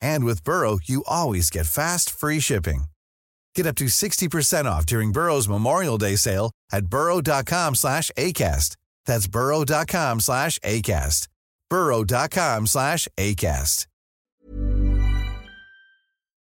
And with Burrow, you always get fast, free shipping. Get up to 60% off during Burrow's Memorial Day sale at burrow.com slash ACAST. That's burrow.com slash ACAST. burrow.com slash ACAST.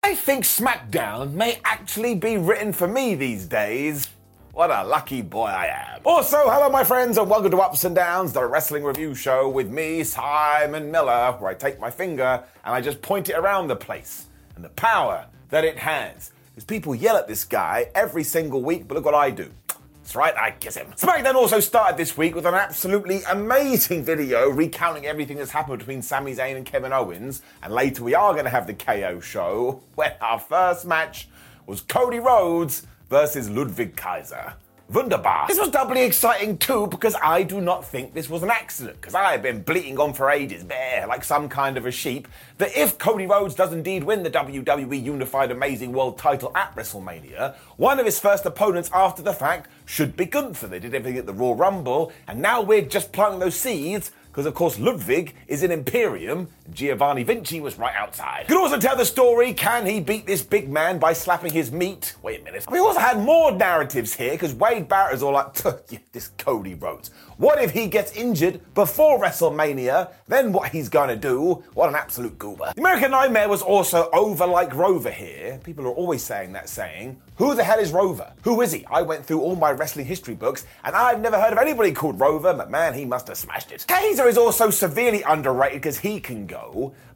I think SmackDown may actually be written for me these days. What a lucky boy I am. Also, hello, my friends, and welcome to Ups and Downs, the wrestling review show with me, Simon Miller, where I take my finger and I just point it around the place and the power that it has. Because people yell at this guy every single week, but look what I do. That's right, I kiss him. SmackDown also started this week with an absolutely amazing video recounting everything that's happened between Sami Zayn and Kevin Owens. And later we are going to have the KO show, where our first match was Cody Rhodes versus Ludwig Kaiser. Wunderbar. This was doubly exciting too because I do not think this was an accident because I have been bleating on for ages, there like some kind of a sheep, that if Cody Rhodes does indeed win the WWE Unified Amazing World title at WrestleMania, one of his first opponents after the fact should be Gunther. They did everything at the Royal Rumble, and now we're just planting those seeds because of course Ludwig is in Imperium. Giovanni Vinci was right outside. Could also tell the story. Can he beat this big man by slapping his meat? Wait a minute. We also had more narratives here because Wade Barrett is all like, "Tuh, yeah, this Cody Rhodes. What if he gets injured before WrestleMania? Then what he's gonna do? What an absolute goober. The American Nightmare was also over like Rover here. People are always saying that saying. Who the hell is Rover? Who is he? I went through all my wrestling history books and I've never heard of anybody called Rover, but man, he must have smashed it. Kaiser is also severely underrated because he can go,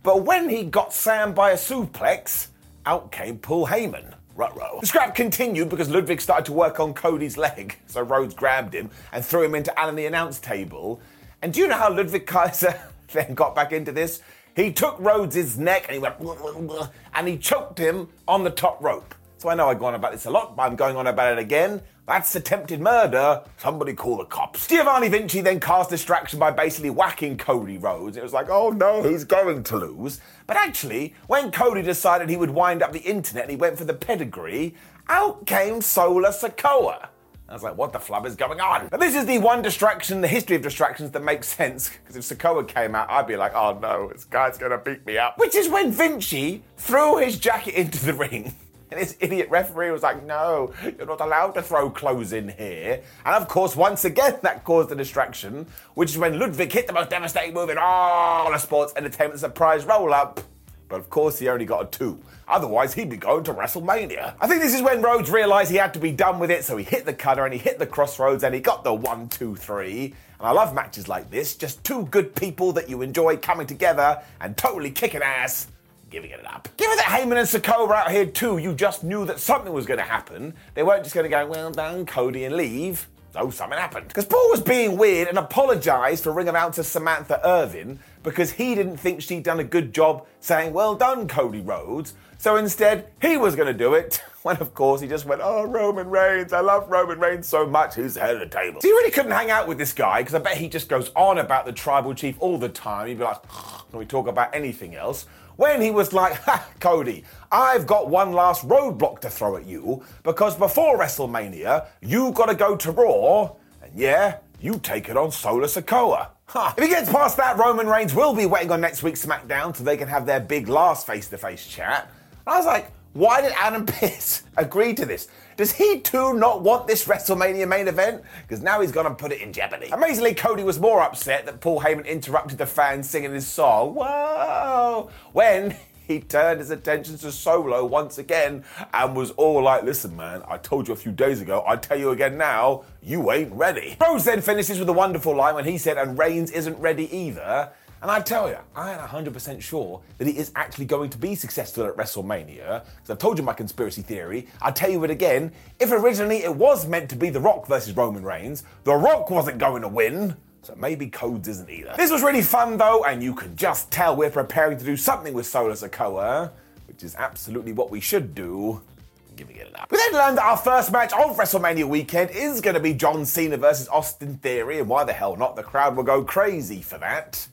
but when he got Sam by a suplex, out came Paul Heyman. Ruh-roh. The scrap continued because Ludwig started to work on Cody's leg, so Rhodes grabbed him and threw him into Alan the announce table. And do you know how Ludwig Kaiser then got back into this? He took Rhodes' neck and he went and he choked him on the top rope. So I know I've gone about this a lot, but I'm going on about it again. That's attempted murder. Somebody call the cops. Giovanni Vinci then cast distraction by basically whacking Cody Rhodes. It was like, oh no, he's going to lose. But actually, when Cody decided he would wind up the internet and he went for the pedigree, out came Solo Sikoa. I was like, what the flub is going on? But this is the one distraction in the history of distractions that makes sense. Because if Sikoa came out, I'd be like, oh no, this guy's gonna beat me up. Which is when Vinci threw his jacket into the ring. And this idiot referee was like, no, you're not allowed to throw clothes in here. And of course, once again, that caused a distraction, which is when Ludwig hit the most devastating move in all of sports entertainment surprise roll up. But of course, he only got a two. Otherwise, he'd be going to WrestleMania. I think this is when Rhodes realized he had to be done with it, so he hit the cutter and he hit the crossroads and he got the one, two, three. And I love matches like this just two good people that you enjoy coming together and totally kicking ass giving it up. Given that Heyman and Sikoa were out here too, you just knew that something was going to happen. They weren't just going to go, well done, Cody, and leave. So something happened. Because Paul was being weird and apologised for Ring announcer Samantha Irvin because he didn't think she'd done a good job saying, well done, Cody Rhodes. So instead, he was going to do it. When, of course, he just went, Oh, Roman Reigns, I love Roman Reigns so much, who's the head of the table? So you really couldn't hang out with this guy because I bet he just goes on about the tribal chief all the time. He'd be like, Can we talk about anything else? When he was like, Ha, Cody, I've got one last roadblock to throw at you because before WrestleMania, you got to go to Raw, and yeah, you take it on Solo Sikoa. Huh. If he gets past that, Roman Reigns will be waiting on next week's SmackDown so they can have their big last face to face chat. I was like, why did Adam Pearce agree to this? Does he too not want this WrestleMania main event? Because now he's gonna put it in jeopardy. Amazingly, Cody was more upset that Paul Heyman interrupted the fans singing his song, Whoa! When he turned his attention to Solo once again and was all like, listen, man, I told you a few days ago, I tell you again now, you ain't ready. Rhodes then finishes with a wonderful line when he said, and Reigns isn't ready either. And I tell you, I am 100% sure that he is actually going to be successful at WrestleMania. Because I've told you my conspiracy theory. I'll tell you it again. If originally it was meant to be The Rock versus Roman Reigns, The Rock wasn't going to win. So maybe Codes isn't either. This was really fun though, and you can just tell we're preparing to do something with Solo Sikoa, which is absolutely what we should do giving it up. We then learned that our first match of WrestleMania weekend is going to be John Cena versus Austin Theory, and why the hell not? The crowd will go crazy for that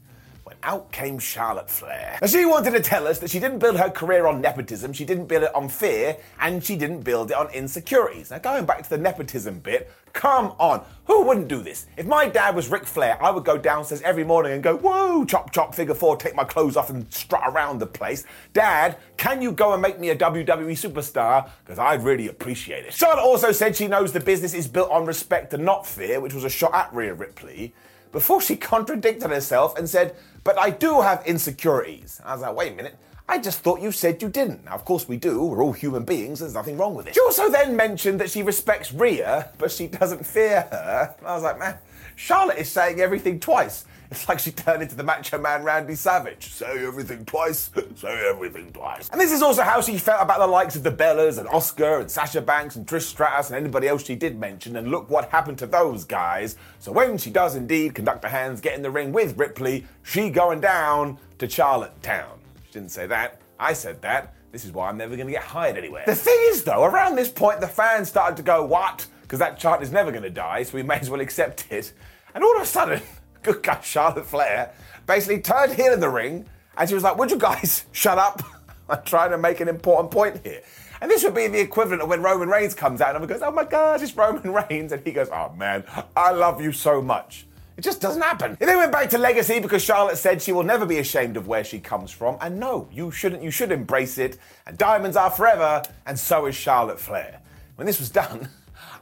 out came Charlotte Flair. Now, she wanted to tell us that she didn't build her career on nepotism, she didn't build it on fear, and she didn't build it on insecurities. Now, going back to the nepotism bit, come on, who wouldn't do this? If my dad was Ric Flair, I would go downstairs every morning and go, whoa, chop, chop, figure four, take my clothes off and strut around the place. Dad, can you go and make me a WWE superstar? Because I'd really appreciate it. Charlotte also said she knows the business is built on respect and not fear, which was a shot at Rhea Ripley before she contradicted herself and said, But I do have insecurities. I was like, Wait a minute. I just thought you said you didn't. Now, of course, we do. We're all human beings. There's nothing wrong with it. She also then mentioned that she respects Rhea, but she doesn't fear her. I was like, man, Charlotte is saying everything twice. It's like she turned into the macho man Randy Savage. Say everything twice, say everything twice. And this is also how she felt about the likes of the Bellas and Asuka and Sasha Banks and Trish Stratus and anybody else she did mention. And look what happened to those guys. So when she does indeed conduct the hands, get in the ring with Ripley, she going down to Charlotte Town. She didn't say that. I said that. This is why I'm never going to get hired anywhere. The thing is, though, around this point, the fans started to go, What? Because that chant is never going to die, so we may as well accept it. And all of a sudden, good guy Charlotte Flair basically turned heel in the ring and she was like, Would you guys shut up? I'm trying to make an important point here. And this would be the equivalent of when Roman Reigns comes out and goes, Oh my God, it's Roman Reigns. And he goes, Oh man, I love you so much. It just doesn't happen. It then went back to legacy because Charlotte said she will never be ashamed of where she comes from. And no, you shouldn't. You should embrace it. And diamonds are forever, and so is Charlotte Flair. When this was done,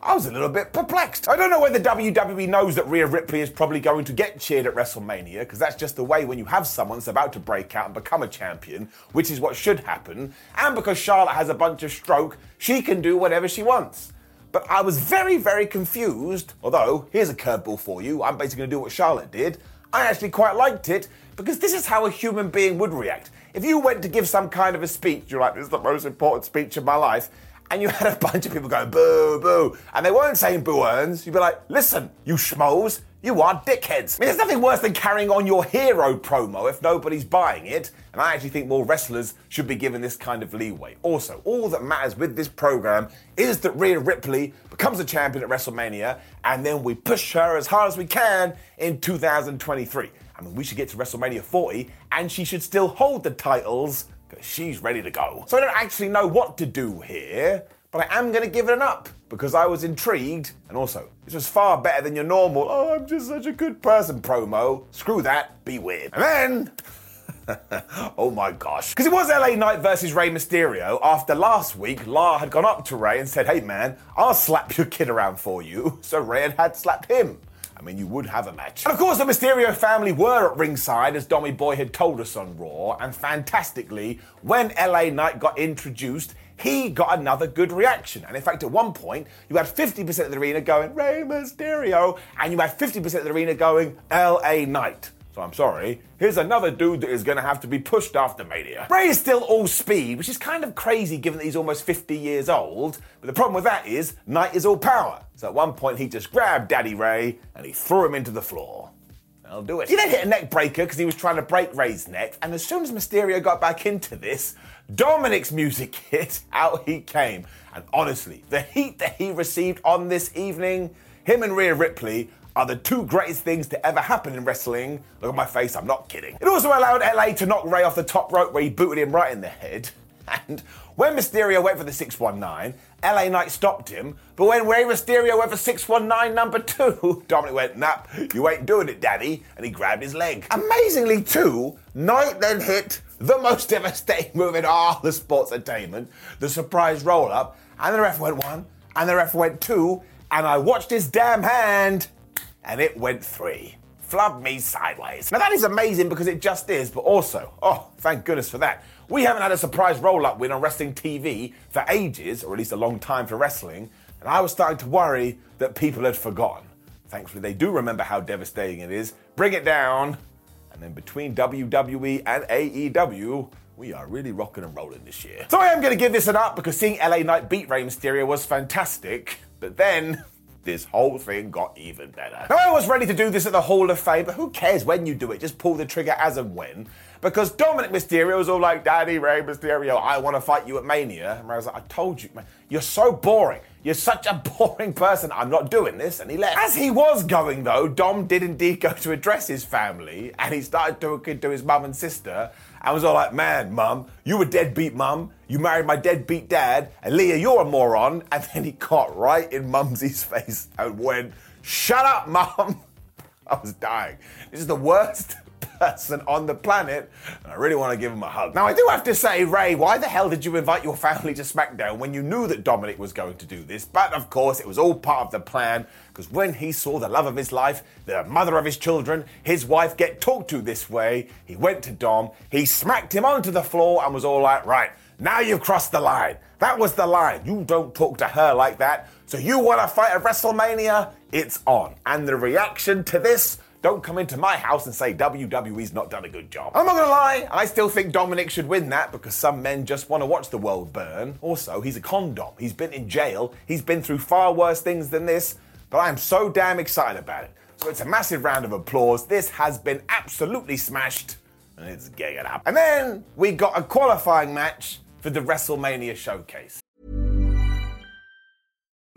I was a little bit perplexed. I don't know whether WWE knows that Rhea Ripley is probably going to get cheered at WrestleMania, because that's just the way when you have someone that's about to break out and become a champion, which is what should happen, and because Charlotte has a bunch of stroke, she can do whatever she wants. But I was very, very confused, although, here's a curveball for you, I'm basically going to do what Charlotte did. I actually quite liked it, because this is how a human being would react. If you went to give some kind of a speech, you're like, this is the most important speech of my life, and you had a bunch of people going boo, boo, and they weren't saying boo earns, you'd be like, listen, you schmoes, you are dickheads. I mean, there's nothing worse than carrying on your hero promo if nobody's buying it, and I actually think more wrestlers should be given this kind of leeway. Also, all that matters with this program is that Rhea Ripley becomes a champion at WrestleMania, and then we push her as hard as we can in 2023. I mean, we should get to WrestleMania 40, and she should still hold the titles she's ready to go. So I don't actually know what to do here, but I am going to give it an up because I was intrigued. And also, this was far better than your normal, oh, I'm just such a good person promo. Screw that, be weird. And then. oh my gosh. Because it was LA Knight versus Rey Mysterio. After last week, LA had gone up to Rey and said, Hey man, I'll slap your kid around for you. So Rey had, had slapped him. I mean, you would have a match. And of course, the Mysterio family were at ringside, as Dommy Boy had told us on Raw. And fantastically, when LA Knight got introduced, he got another good reaction. And in fact, at one point, you had 50% of the arena going, Rey Mysterio, and you had 50% of the arena going, LA Knight. So I'm sorry. Here's another dude that is going to have to be pushed after Mania. Rey is still all speed, which is kind of crazy given that he's almost 50 years old. But the problem with that is, Knight is all power. So at one point, he just grabbed Daddy Rey and he threw him into the floor. I'll do it. He then hit a neck breaker because he was trying to break Rey's neck. And as soon as Mysterio got back into this, Dominik's music hit. Out he came. And honestly, the heat that he received on this evening, him and Rhea Ripley are the two greatest things to ever happen in wrestling. Look at my face, I'm not kidding. It also allowed LA to knock Rey off the top rope where he booted him right in the head. And when Mysterio went for the 619, LA Knight stopped him. But when Rey Mysterio went for 619 number two, Dominik went, Nap, you ain't doing it, daddy. And he grabbed his leg. Amazingly, too, Knight then hit the most devastating move in all the sports entertainment, the surprise roll up. And the ref went one, and the ref went two, and I watched his damn hand and it went three. Flub me sideways. Now that is amazing because it just is, but also, oh, thank goodness for that. We haven't had a surprise roll up win on wrestling TV for ages, or at least a long time for wrestling, and I was starting to worry that people had forgotten. Thankfully, they do remember how devastating it is. Bring it down, And then between WWE and AEW, we are really rocking and rolling this year. So I am going to give this an up because seeing LA Knight beat Rey Mysterio was fantastic. But then this whole thing got even better. Now, I was ready to do this at the Hall of Fame, but who cares when you do it? Just pull the trigger as and when. Because Dominik Mysterio was all like, Daddy Rey Mysterio, I want to fight you at Mania. And I was like, I told you, man, you're so boring. You're such a boring person. I'm not doing this. And he left. As he was going, though, Dom did indeed go to address his family and he started talking to his mum and sister. I was all like, man, mum, you a deadbeat mum. You married my deadbeat dad. And Leah, you're a moron. And then he caught right in Mumsy's face and went, shut up, mum. I was dying. This is the worst person on the planet, and I really want to give him a hug. Now, I do have to say, Rey, why the hell did you invite your family to SmackDown when you knew that Dominik was going to do this? But of course, it was all part of the plan, because when he saw the love of his life, the mother of his children, his wife get talked to this way, he went to Dom, he smacked him onto the floor, and was all like, right, now you've crossed the line. That was the line. You don't talk to her like that. So you want to fight at WrestleMania? It's on. And the reaction to this don't come into my house and say WWE's not done a good job. I'm not gonna lie, I still think Dominic should win that because some men just want to watch the world burn. Also, he's a condom. He's been in jail. He's been through far worse things than this, but I am so damn excited about it. So it's a massive round of applause. This has been absolutely smashed, and it's getting it up. And then we got a qualifying match for the WrestleMania showcase.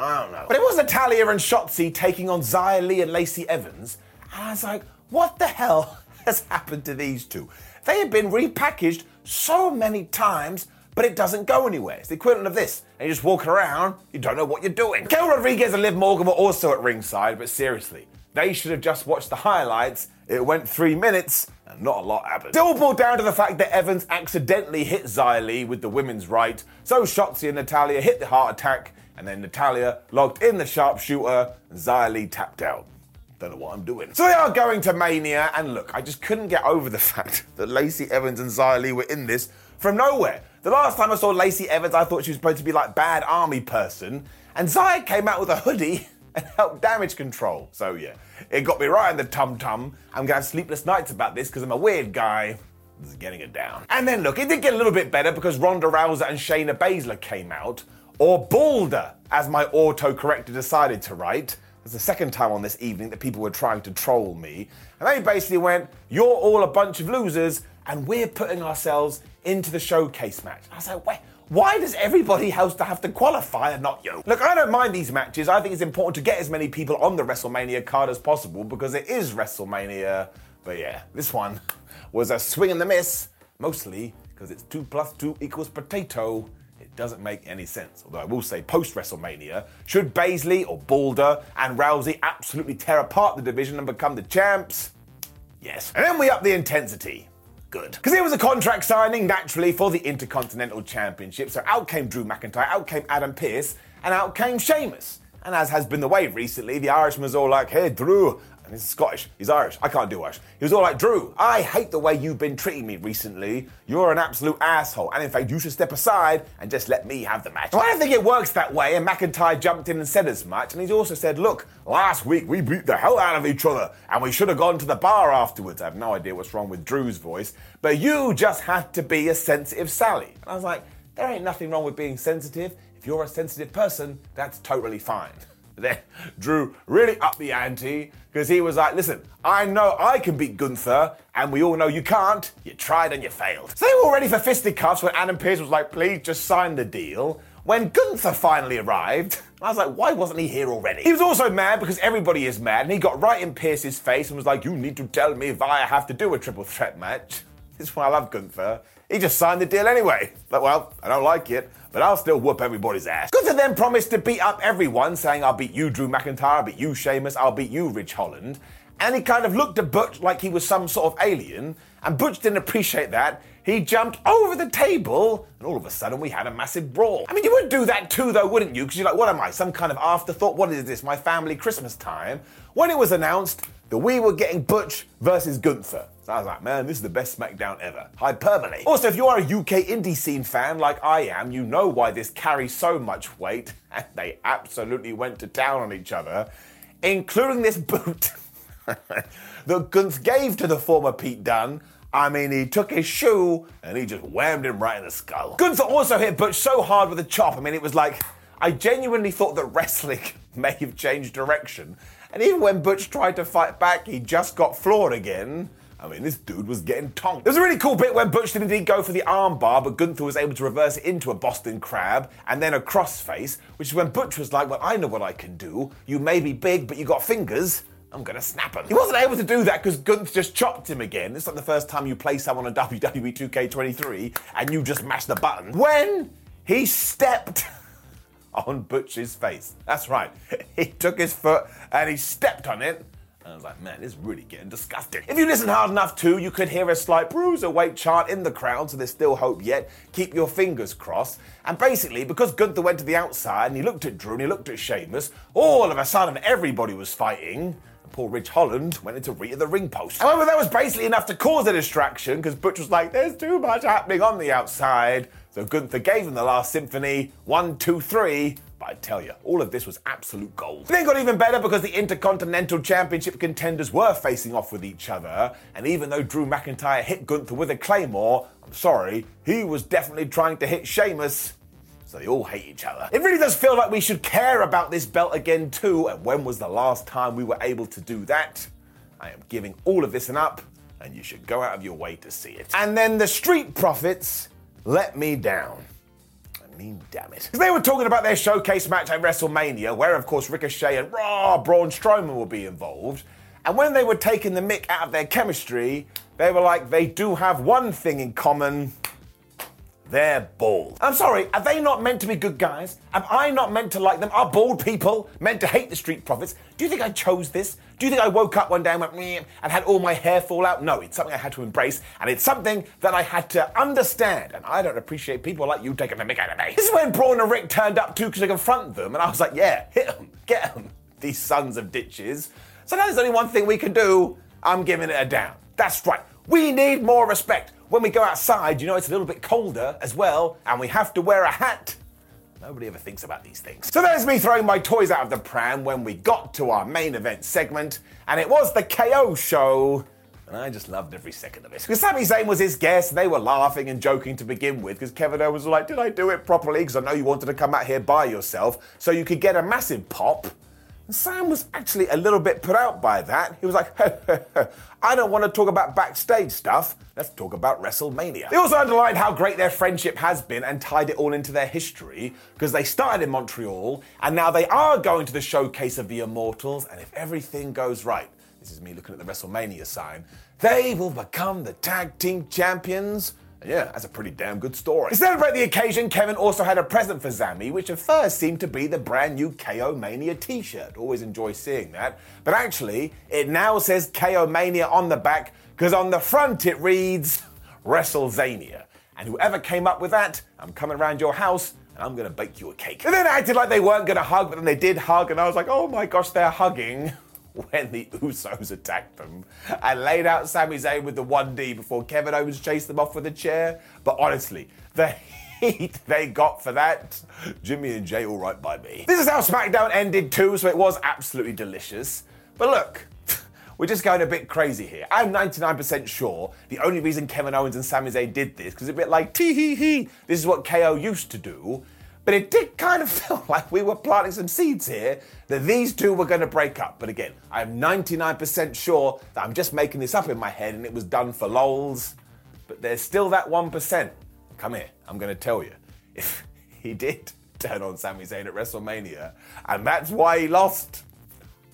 I don't know. But it was Natalya and Shotzi taking on Xia Li and Lacey Evans. And I was like, what the hell has happened to these two? They have been repackaged so many times, but it doesn't go anywhere. It's the equivalent of this. And you just walk around, you don't know what you're doing. Kel Rodriguez and Liv Morgan were also at ringside, but seriously, they should have just watched the highlights. It went three minutes, and not a lot happened. Still boiled down to the fact that Evans accidentally hit Xia Li with the women's right, so Shotzi and Natalya hit the heart attack, and then Natalya logged in the sharpshooter, and tapped out. Don't know what I'm doing. So they are going to Mania, and look, I just couldn't get over the fact that Lacey Evans and Xia Li were in this from nowhere. The last time I saw Lacey Evans, I thought she was supposed to be like bad army person, and Zia came out with a hoodie and helped damage control. So yeah, it got me right in the tum tum. I'm gonna have sleepless nights about this because I'm a weird guy. This is getting it down. And then look, it did get a little bit better because Ronda Rousey and Shayna Baszler came out, or Balder, as my autocorrector decided to write. It's the second time on this evening that people were trying to troll me. And they basically went, You're all a bunch of losers, and we're putting ourselves into the showcase match. I was like, Wait, why does everybody else have to qualify and not you? Look, I don't mind these matches. I think it's important to get as many people on the WrestleMania card as possible because it is WrestleMania. But yeah, this one was a swing and the miss, mostly because it's 2 plus 2 equals potato. Doesn't make any sense. Although I will say, post WrestleMania, should Baszler or Balder and Rousey absolutely tear apart the division and become the champs? Yes. And then we up the intensity. Good. Because it was a contract signing, naturally, for the Intercontinental Championship. So out came Drew McIntyre, out came Adam Pearce, and out came Sheamus. And as has been the way recently, the Irishman was all like, hey, Drew, and he's Scottish, he's Irish, I can't do Irish. He was all like, Drew, I hate the way you've been treating me recently. You're an absolute asshole. And in fact, you should step aside and just let me have the match. Well, I don't think it works that way, and McIntyre jumped in and said as much. And he's also said, look, last week we beat the hell out of each other, and we should have gone to the bar afterwards. I have no idea what's wrong with Drew's voice, but you just had to be a sensitive Sally. And I was like, there ain't nothing wrong with being sensitive. If you're a sensitive person, that's totally fine. Then Drew really upped the ante because he was like, listen, I know I can beat Gunther, and we all know you can't. You tried and you failed. So they were all ready for fisticuffs when Adam Pearce was like, please just sign the deal. When Gunther finally arrived, I was like, why wasn't he here already? He was also mad because everybody is mad, and he got right in Pearce's face and was like, you need to tell me if I have to do a triple threat match. This is why I love Gunther. He just signed the deal anyway. Like, well, I don't like it, but I'll still whoop everybody's ass. Gunther then promised to beat up everyone, saying, I'll beat you, Drew McIntyre, I'll beat you, Sheamus, I'll beat you, Ridge Holland. And he kind of looked at Butch like he was some sort of alien, and Butch didn't appreciate that. He jumped over the table, and all of a sudden we had a massive brawl. I mean, you would do that too, though, wouldn't you? Because you're like, what am I, some kind of afterthought? What is this, my family Christmas time? When it was announced that we were getting Butch versus Gunther. I was like, man, this is the best SmackDown ever. Hyperbole. Also, if you are a UK indie scene fan like I am, you know why this carries so much weight, and they absolutely went to town on each other, including this boot that Gunther gave to the former Pete Dunne. I mean, he took his shoe and he just whammed him right in the skull. Gunther also hit Butch so hard with a chop. I mean, it was like, I genuinely thought that wrestling may have changed direction. And even when Butch tried to fight back, he just got floored again. I mean, this dude was getting tonked. There's a really cool bit when Butch did indeed go for the armbar, but Gunther was able to reverse it into a Boston Crab and then a crossface, which is when Butch was like, Well, I know what I can do. You may be big, but you got fingers. I'm gonna snap him. He wasn't able to do that because Gunther just chopped him again. It's like the first time you play someone on WWE 2K23 and you just mash the button. When he stepped on Butch's face. That's right. He took his foot and he stepped on it. And I was like, man, is really getting disgusting. If you listen hard enough too, you could hear a slight bruiserweight chant in the crowd, so there's still hope yet. Keep your fingers crossed. And basically, because Gunther went to the outside and he looked at Drew and he looked at Sheamus, all of a sudden everybody was fighting. Poor Ridge Holland went into re the ring post. However, that was basically enough to cause a distraction because Butch was like, there's too much happening on the outside. So Gunther gave him the last symphony. One, two, three. But I tell you, all of this was absolute gold. Then got even better because the Intercontinental Championship contenders were facing off with each other. And even though Drew McIntyre hit Gunther with a Claymore, I'm sorry, he was definitely trying to hit Sheamus. So they all hate each other. It really does feel like we should care about this belt again, too. And when was the last time we were able to do that? I am giving all of this an up, and you should go out of your way to see it. And then the Street Profits let me down. Mean, damn it. They were talking about their showcase match at WrestleMania, where, of course, Ricochet and Raw Braun Strowman will be involved. And when they were taking the mick out of their chemistry, they were like, they do have one thing in common. They're bald. I'm sorry, are they not meant to be good guys? Am I not meant to like them? Are bald people meant to hate the Street Profits? Do you think I chose this? Do you think I woke up one day and went Meh, and had all my hair fall out? No, it's something I had to embrace, and it's something that I had to understand. And I don't appreciate people like you taking the mick out of me. This is when Braun and Rick turned up too because to confront them, and I was like, yeah, hit them, get them, these sons of ditches. So now there's only one thing we can do. I'm giving it a down. That's right. We need more respect. When we go outside, you know, it's a little bit colder as well, and we have to wear a hat. Nobody ever thinks about these things. So there's me throwing my toys out of the pram when we got to our main event segment, and it was the KO show. And I just loved every second of it. Because Sami Zayn was his guest, and they were laughing and joking to begin with. Because Kevin Owens was like, Did I do it properly? Because I know you wanted to come out here by yourself so you could get a massive pop. Sam was actually a little bit put out by that. He was like, I don't want to talk about backstage stuff. Let's talk about WrestleMania. They also underlined how great their friendship has been and tied it all into their history because they started in Montreal and now they are going to the showcase of the Immortals. And if everything goes right, this is me looking at the WrestleMania sign, they will become the tag team champions. Yeah, that's a pretty damn good story. To celebrate the occasion, Kevin also had a present for Zammy, which at first seemed to be the brand new KO Mania t shirt. Always enjoy seeing that. But actually, it now says KO Mania on the back, because on the front it reads WrestleZania. And whoever came up with that, I'm coming around your house and I'm gonna bake you a cake. And then acted like they weren't gonna hug, but then they did hug, and I was like, oh my gosh, they're hugging. When the Usos attacked them and laid out Sami Zayn with the 1D before Kevin Owens chased them off with a chair. But honestly, the heat they got for that, Jimmy and Jey all right by me. This is how SmackDown ended too, so it was absolutely delicious. But look, we're just going a bit crazy here. I'm 99% sure the only reason Kevin Owens and Sami Zayn did this because it's a bit like tee hee hee. This is what KO used to do. But it did kind of feel like we were planting some seeds here that these two were going to break up. But again, I'm 99% sure that I'm just making this up in my head and it was done for lols. But there's still that 1%. Come here, I'm going to tell you. If he did turn on Sami Zayn at WrestleMania, and that's why he lost,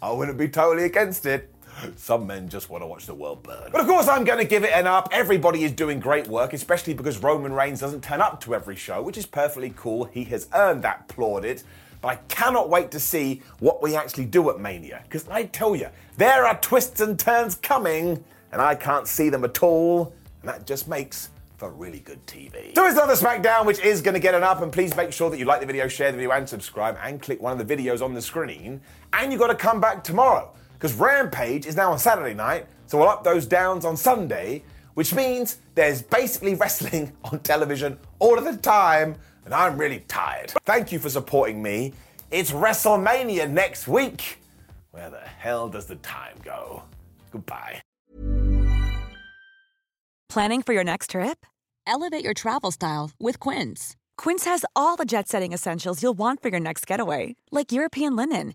I wouldn't be totally against it. Some men just want to watch the world burn. But of course, I'm going to give it an up. Everybody is doing great work, especially because Roman Reigns doesn't turn up to every show, which is perfectly cool. He has earned that plaudit. But I cannot wait to see what we actually do at Mania. Because I tell you, there are twists and turns coming, and I can't see them at all. And that just makes for really good TV. So it's another SmackDown, which is going to get an up, and please make sure that you like the video, share the video, and subscribe, and click one of the videos on the screen. And you've got to come back tomorrow because Rampage is now on Saturday night, so we'll up those downs on Sunday, which means there's basically wrestling on television all of the time, and I'm really tired. Thank you for supporting me. It's WrestleMania next week. Where the hell does the time go? Goodbye. Planning for your next trip? Elevate your travel style with Quince. Quince has all the jet setting essentials you'll want for your next getaway, like European linen